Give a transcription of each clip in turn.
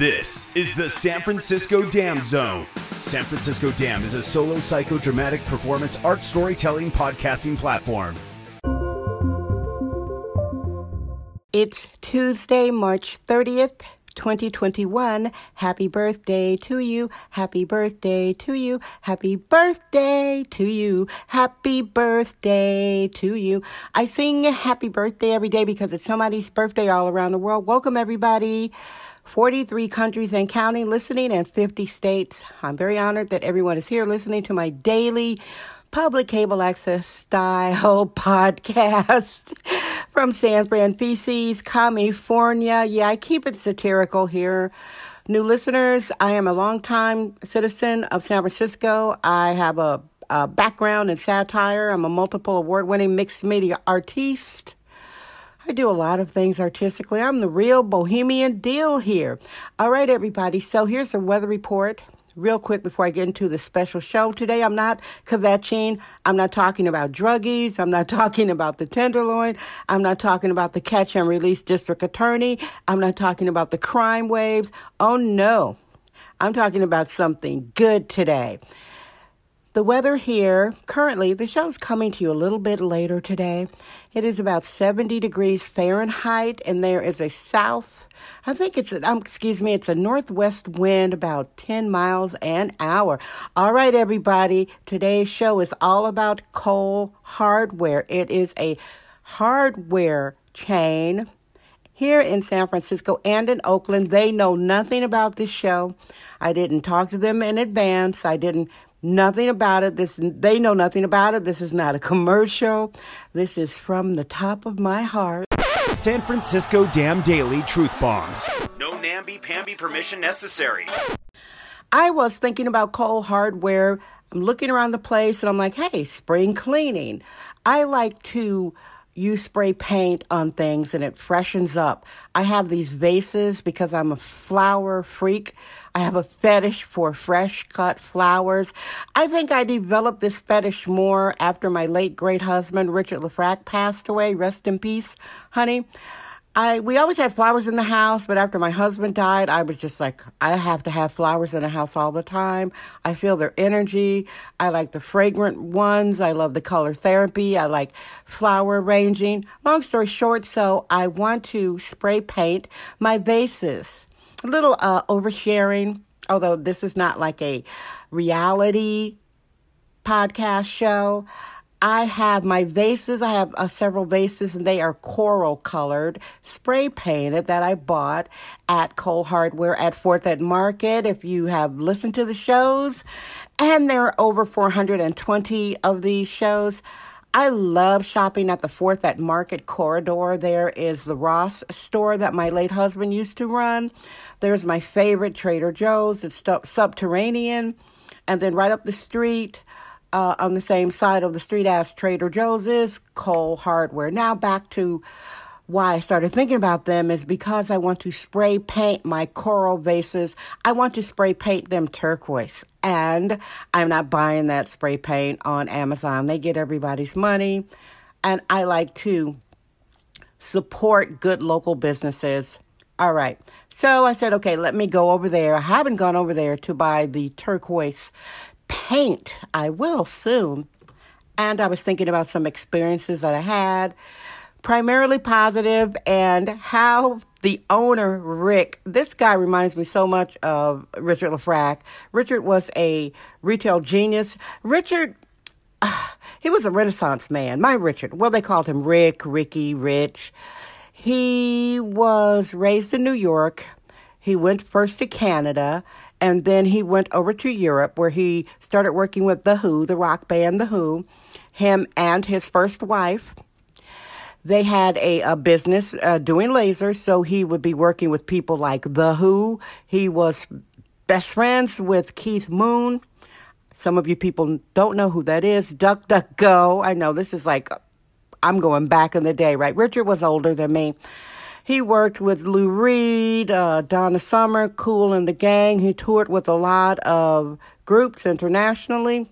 This is the San Francisco Dam Zone. San Francisco Dam is a solo psychodramatic performance art storytelling podcasting platform. It's Tuesday, March 30th. 2021. Happy birthday to you. Happy birthday to you. Happy birthday to you. Happy birthday to you. I sing happy birthday every day because it's somebody's birthday all around the world. Welcome everybody. 43 countries and counting listening and 50 states. I'm very honored that everyone is here listening to my daily public cable access style podcast from San Francisco, California. Yeah, I keep it satirical here. New listeners, I am a longtime citizen of San Francisco. I have a, a background in satire. I'm a multiple award winning mixed media artiste. I do a lot of things artistically. I'm the real bohemian deal here. All right, everybody. So here's the weather report real quick before I get into the special show today. I'm not kvetching. I'm not talking about druggies. I'm not talking about the tenderloin. I'm not talking about the catch and release district attorney. I'm not talking about the crime waves. Oh no. I'm talking about something good today. The weather here currently, the show's coming to you a little bit later today. It is about 70 degrees Fahrenheit, and there is a south, I think it's, um, excuse me, it's a northwest wind about 10 miles an hour. All right, everybody, today's show is all about Cole Hardware. It is a hardware chain here in San Francisco and in Oakland. They know nothing about this show. I didn't talk to them in advance. I didn't nothing about it. This they know nothing about it. This is not a commercial. This is from the top of my heart. San Francisco Dam Daily Truth Bombs. No namby-pamby permission necessary. I was thinking about Cole Hardware. I'm looking around the place and I'm like, hey, spring cleaning. I like to use spray paint on things and it freshens up. I have these vases because I'm a flower freak. I have a fetish for fresh cut flowers. I think I developed this fetish more after my late great husband, Richard LaFrac, passed away. Rest in peace, honey. I we always had flowers in the house, but after my husband died, I was just like, I have to have flowers in the house all the time. I feel their energy. I like the fragrant ones. I love the color therapy. I like flower arranging. Long story short, so I want to spray paint my vases. A little uh, oversharing, although this is not like a reality podcast show. I have my vases. I have uh, several vases, and they are coral colored, spray painted that I bought at Cole Hardware at Fourth at Market. If you have listened to the shows, and there are over 420 of these shows. I love shopping at the Fourth at Market corridor. There is the Ross store that my late husband used to run. There's my favorite Trader Joe's. It's subterranean. And then right up the street, uh, on the same side of the street as Trader Joe's is Cole Hardware. Now back to why I started thinking about them is because I want to spray paint my coral vases. I want to spray paint them turquoise. And I'm not buying that spray paint on Amazon. They get everybody's money. And I like to support good local businesses. All right. So I said, okay, let me go over there. I haven't gone over there to buy the turquoise paint. I will soon. And I was thinking about some experiences that I had, primarily positive, and how the owner, Rick, this guy reminds me so much of Richard LaFrac. Richard was a retail genius. Richard, uh, he was a Renaissance man. My Richard. Well, they called him Rick, Ricky, Rich. He was raised in New York. He went first to Canada and then he went over to Europe where he started working with The Who, the rock band The Who, him and his first wife. They had a, a business uh, doing lasers, so he would be working with people like The Who. He was best friends with Keith Moon. Some of you people don't know who that is. Duck, duck, go. I know this is like, I'm going back in the day, right? Richard was older than me. He worked with Lou Reed, uh, Donna Summer, Kool and the Gang. He toured with a lot of groups internationally.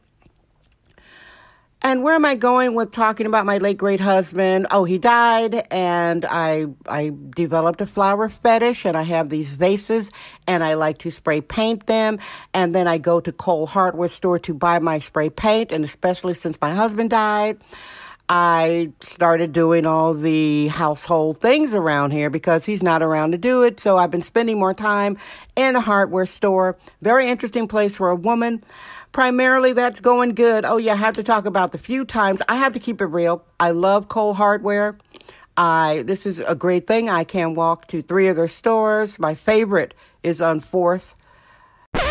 And where am I going with talking about my late great husband? Oh, he died, and I I developed a flower fetish, and I have these vases, and I like to spray paint them. And then I go to Cole Hardware store to buy my spray paint, and especially since my husband died, I started doing all the household things around here because he's not around to do it. So I've been spending more time in a hardware store. Very interesting place for a woman. Primarily, that's going good. Oh, yeah, I have to talk about the few times. I have to keep it real. I love Cole Hardware. I this is a great thing. I can walk to three of their stores. My favorite is on Fourth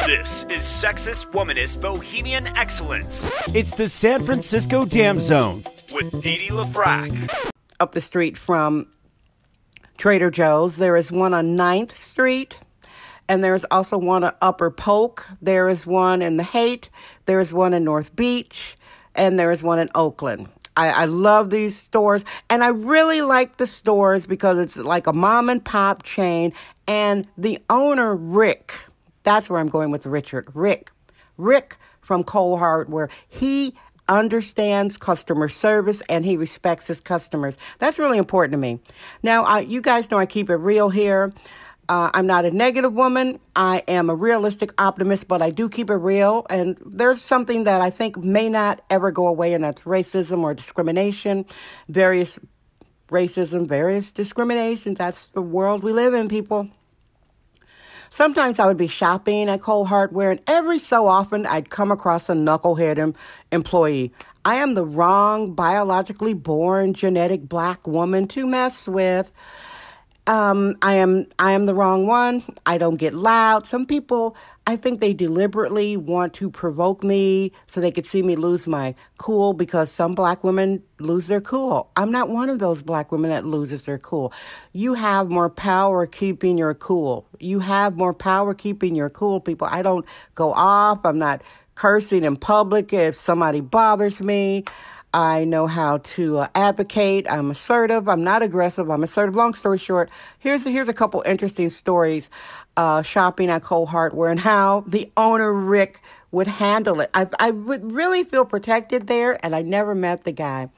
this is Sexist Womanist Bohemian Excellence. It's the San Francisco Dam Zone with Dee Dee LaFrac. Up the street from Trader Joe's, there is one on 9th Street, and there is also one on Upper Polk. There is one in the Haight, there is one in North Beach, and there is one in Oakland. I, I, love these stores and I really like the stores because it's like a mom and pop chain and the owner Rick that's where I'm going with Richard. Rick. Rick from Cole Hardware. He understands customer service and he respects his customers. That's really important to me. Now, I, you guys know I keep it real here. Uh, I'm not a negative woman. I am a realistic optimist, but I do keep it real. And there's something that I think may not ever go away, and that's racism or discrimination. Various racism, various discrimination. That's the world we live in, people. Sometimes I would be shopping at Cole Hardware, and every so often I'd come across a knucklehead em- employee. I am the wrong biologically born genetic black woman to mess with. Um, I am I am the wrong one. I don't get loud. Some people I think they deliberately want to provoke me so they could see me lose my cool because some black women lose their cool. I'm not one of those black women that loses their cool. You have more power keeping your cool. You have more power keeping your cool, people. I don't go off. I'm not cursing in public if somebody bothers me. I know how to uh, advocate. I'm assertive. I'm not aggressive. I'm assertive. Long story short, here's a, here's a couple interesting stories uh, shopping at Cole Hardware and how the owner Rick would handle it. I I would really feel protected there, and I never met the guy.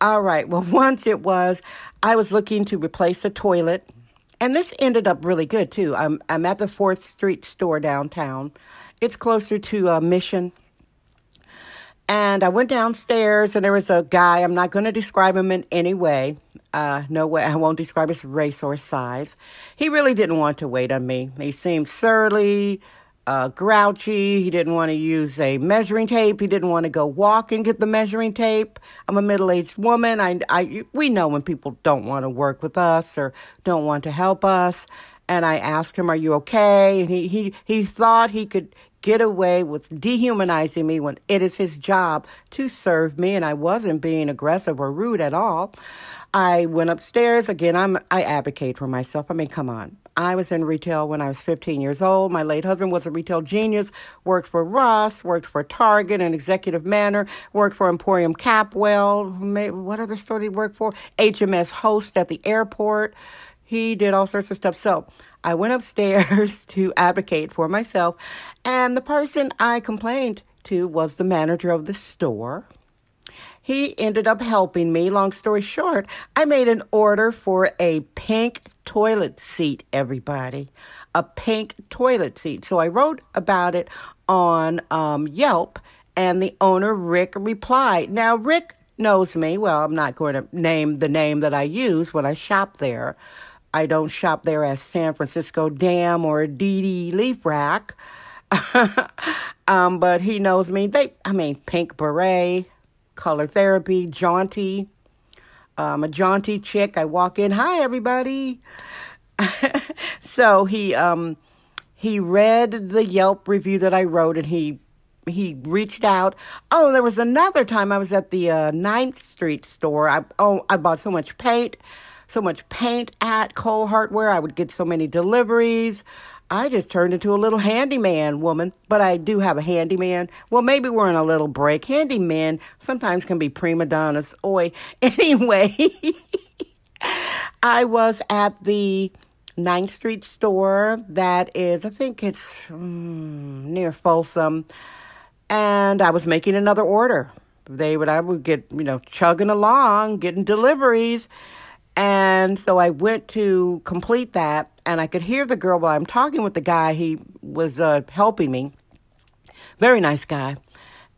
All right. Well, once it was, I was looking to replace a toilet, and this ended up really good too. I'm I'm at the Fourth Street store downtown. It's closer to uh, Mission and I went downstairs, and there was a guy. I'm not going to describe him in any way. Uh, no way. I won't describe his race or his size. He really didn't want to wait on me. He seemed surly, uh, grouchy. He didn't want to use a measuring tape. He didn't want to go walk and get the measuring tape. I'm a middle-aged woman. I, I, we know when people don't want to work with us or don't want to help us. And I asked him, "Are you okay?" And he he he thought he could get away with dehumanizing me when it is his job to serve me and I wasn't being aggressive or rude at all. I went upstairs again. I'm I advocate for myself. I mean, come on. I was in retail when I was 15 years old. My late husband was a retail genius, worked for Ross, worked for Target, an executive manner, worked for Emporium Capwell. What other store did he work for? HMS Host at the airport. He did all sorts of stuff. So I went upstairs to advocate for myself, and the person I complained to was the manager of the store. He ended up helping me. Long story short, I made an order for a pink toilet seat, everybody. A pink toilet seat. So I wrote about it on um, Yelp, and the owner, Rick, replied. Now, Rick knows me. Well, I'm not going to name the name that I use when I shop there. I don't shop there as San Francisco Dam or Dee LaFrac. um, but he knows me. They, I mean, pink beret, color therapy, jaunty. I'm a jaunty chick. I walk in, hi everybody. so he um he read the Yelp review that I wrote, and he he reached out. Oh, there was another time I was at the uh, 9th Street store. I oh I bought so much paint so much paint at Cole Hardware. I would get so many deliveries. I just turned into a little handyman woman, but I do have a handyman. Well, maybe we're in a little break. Handyman sometimes can be prima donnas. Oi. Anyway, I was at the 9th Street store that is, I think it's mm, near Folsom, and I was making another order. They would, I would get, you know, chugging along, getting deliveries. And so I went to complete that, and I could hear the girl while I'm talking with the guy. He was uh, helping me. Very nice guy.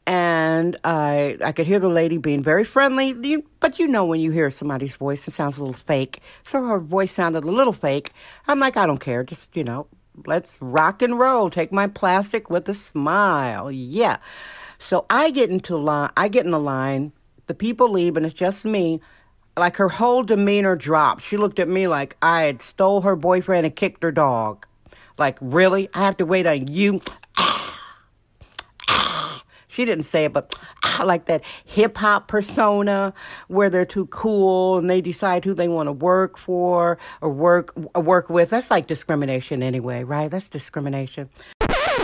And I, I could hear the lady being very friendly, but you know when you hear somebody's voice, it sounds a little fake. So her voice sounded a little fake. I'm like, I don't care. Just, you know, let's rock and roll. Take my plastic with a smile. Yeah. So I get into line. I get in the line. The people leave, and it's just me like her whole demeanor dropped. She looked at me like I had stole her boyfriend and kicked her dog. Like, really? I have to wait on you? She didn't say it, but like that hip hop persona where they're too cool and they decide who they want to work for or work or work with. That's like discrimination anyway, right? That's discrimination.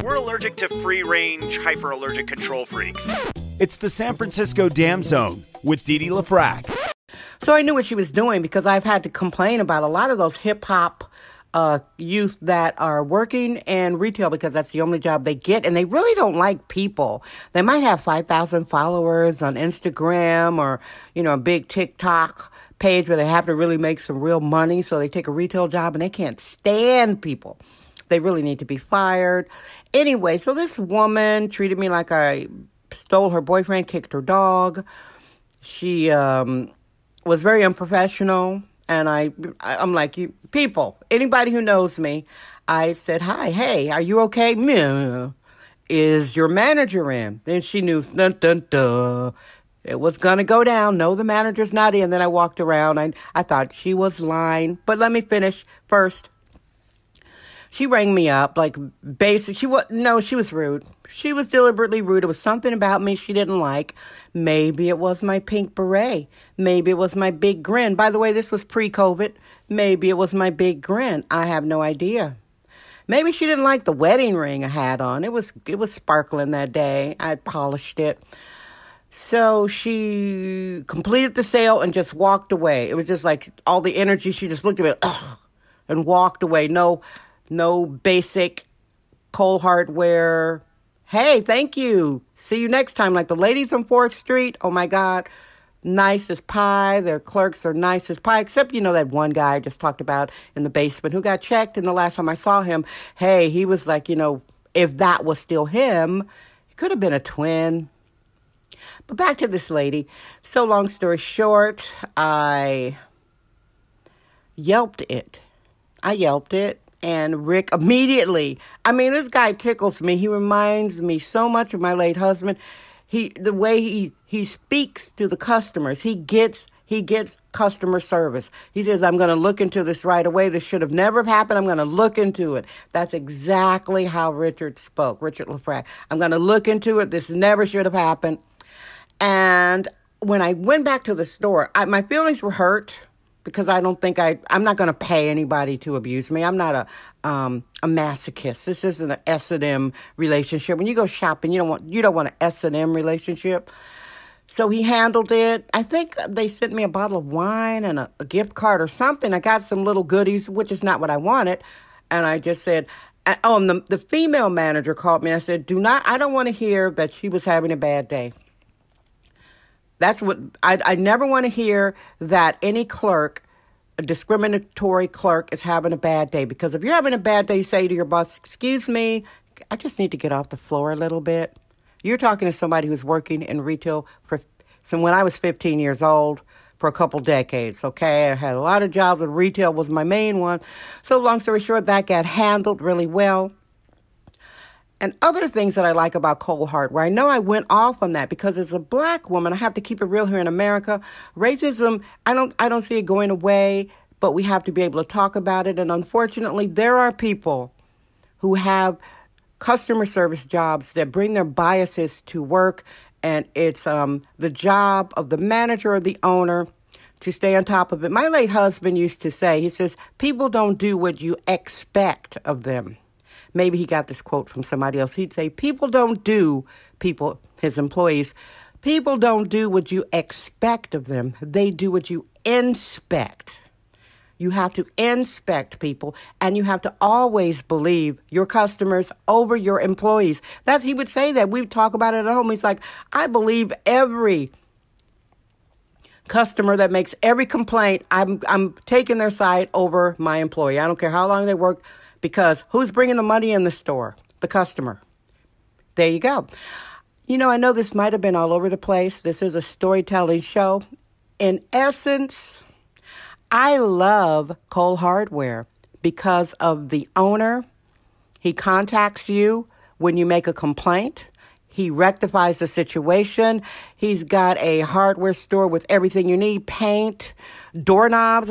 We're allergic to free range, hyper allergic control freaks. It's the San Francisco Dam Zone with Dee Dee LaFrac. So I knew what she was doing because I've had to complain about a lot of those hip hop uh, youth that are working in retail because that's the only job they get, and they really don't like people. They might have 5,000 followers on Instagram or, you know, a big TikTok page where they have to really make some real money, so they take a retail job and they can't stand people. They really need to be fired. Anyway, so this woman treated me like I stole her boyfriend, kicked her dog. She, um, was very unprofessional. And I, I'm like, you people, anybody who knows me, I said, hi, hey, are you okay? Is your manager in? Then she knew, dun, dun, dun. It was going to go down. No, the manager's not in. Then I walked around. I, I thought she was lying. But let me finish first. She rang me up, like, basic. She was, no, she was rude. She was deliberately rude. It was something about me she didn't like. Maybe it was my pink beret. Maybe it was my big grin. By the way, this was pre COVID. Maybe it was my big grin. I have no idea. Maybe she didn't like the wedding ring I had on. It was it was sparkling that day. I polished it. So she completed the sale and just walked away. It was just like all the energy. She just looked at me and walked away. No, no basic Cole hardware hey, thank you. See you next time. Like the ladies on 4th Street, oh my God, nice as pie. Their clerks are nice as pie, except, you know, that one guy I just talked about in the basement who got checked. And the last time I saw him, hey, he was like, you know, if that was still him, it could have been a twin. But back to this lady. So, long story short, I yelped it. I yelped it and Rick immediately. I mean, this guy tickles me. He reminds me so much of my late husband. He the way he he speaks to the customers. He gets he gets customer service. He says, "I'm going to look into this right away. This should have never happened. I'm going to look into it." That's exactly how Richard spoke. Richard LaFrac. I'm going to look into it. This never should have happened. And when I went back to the store, I, my feelings were hurt because I don't think I I'm not going to pay anybody to abuse me. I'm not a um, a masochist. This isn't an S and M relationship. When you go shopping, you don't want you don't want an S and M relationship. So he handled it. I think they sent me a bottle of wine and a, a gift card or something. I got some little goodies, which is not what I wanted, and I just said. Oh, and the, the female manager called me. I said, "Do not. I don't want to hear that she was having a bad day." That's what I, I never want to hear that any clerk, a discriminatory clerk, is having a bad day. Because if you're having a bad day, you say to your boss, Excuse me, I just need to get off the floor a little bit. You're talking to somebody who's working in retail for so when I was 15 years old for a couple decades. Okay, I had a lot of jobs, and retail was my main one. So, long story short, that got handled really well and other things that I like about Cole where I know I went off on that because as a black woman, I have to keep it real here in America. Racism, I don't I don't see it going away, but we have to be able to talk about it. And unfortunately, there are people who have customer service jobs that bring their biases to work, and it's um, the job of the manager or the owner to stay on top of it. My late husband used to say, he says, people don't do what you expect of them maybe he got this quote from somebody else. He'd say, People don't do, people, his employees, people don't do what you expect of them, they do what you inspect. You have to inspect people and you have to always believe your customers over your employees. That he would say that. We talk about it at home. He's like, I believe every customer that makes every complaint. I'm I'm taking their side over my employee. I don't care how long they worked because who's bringing the money in the store? The customer. There you go. You know, I know this might have been all over the place. This is a storytelling show. In essence, I love Cole Hardware because of the owner. He contacts you when you make a complaint. He rectifies the situation. He's got a hardware store with everything you need paint, doorknobs,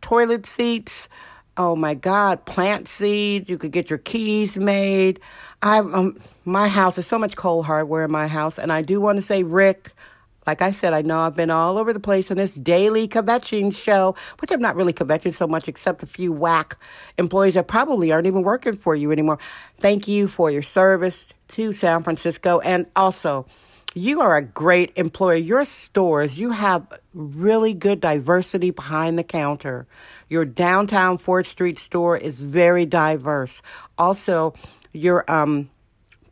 toilet seats. Oh my God, plant seeds. You could get your keys made. I, um, my house is so much Cole Hardware in my house. And I do want to say, Rick, like I said, I know I've been all over the place in this daily kvetching show, which I'm not really kvetching so much except a few whack employees that probably aren't even working for you anymore. Thank you for your service to San Francisco. And also, you are a great employer. Your stores, you have really good diversity behind the counter. Your downtown 4th Street store is very diverse. Also, your um,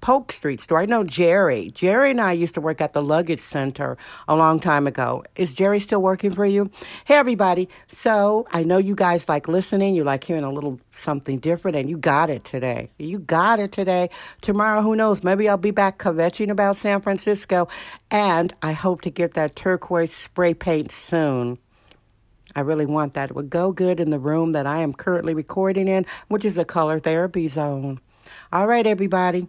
Polk Street store. I know Jerry. Jerry and I used to work at the luggage center a long time ago. Is Jerry still working for you? Hey, everybody. So I know you guys like listening. You like hearing a little something different, and you got it today. You got it today. Tomorrow, who knows? Maybe I'll be back kvetching about San Francisco, and I hope to get that turquoise spray paint soon. I really want that. It would go good in the room that I am currently recording in, which is a color therapy zone. All right, everybody.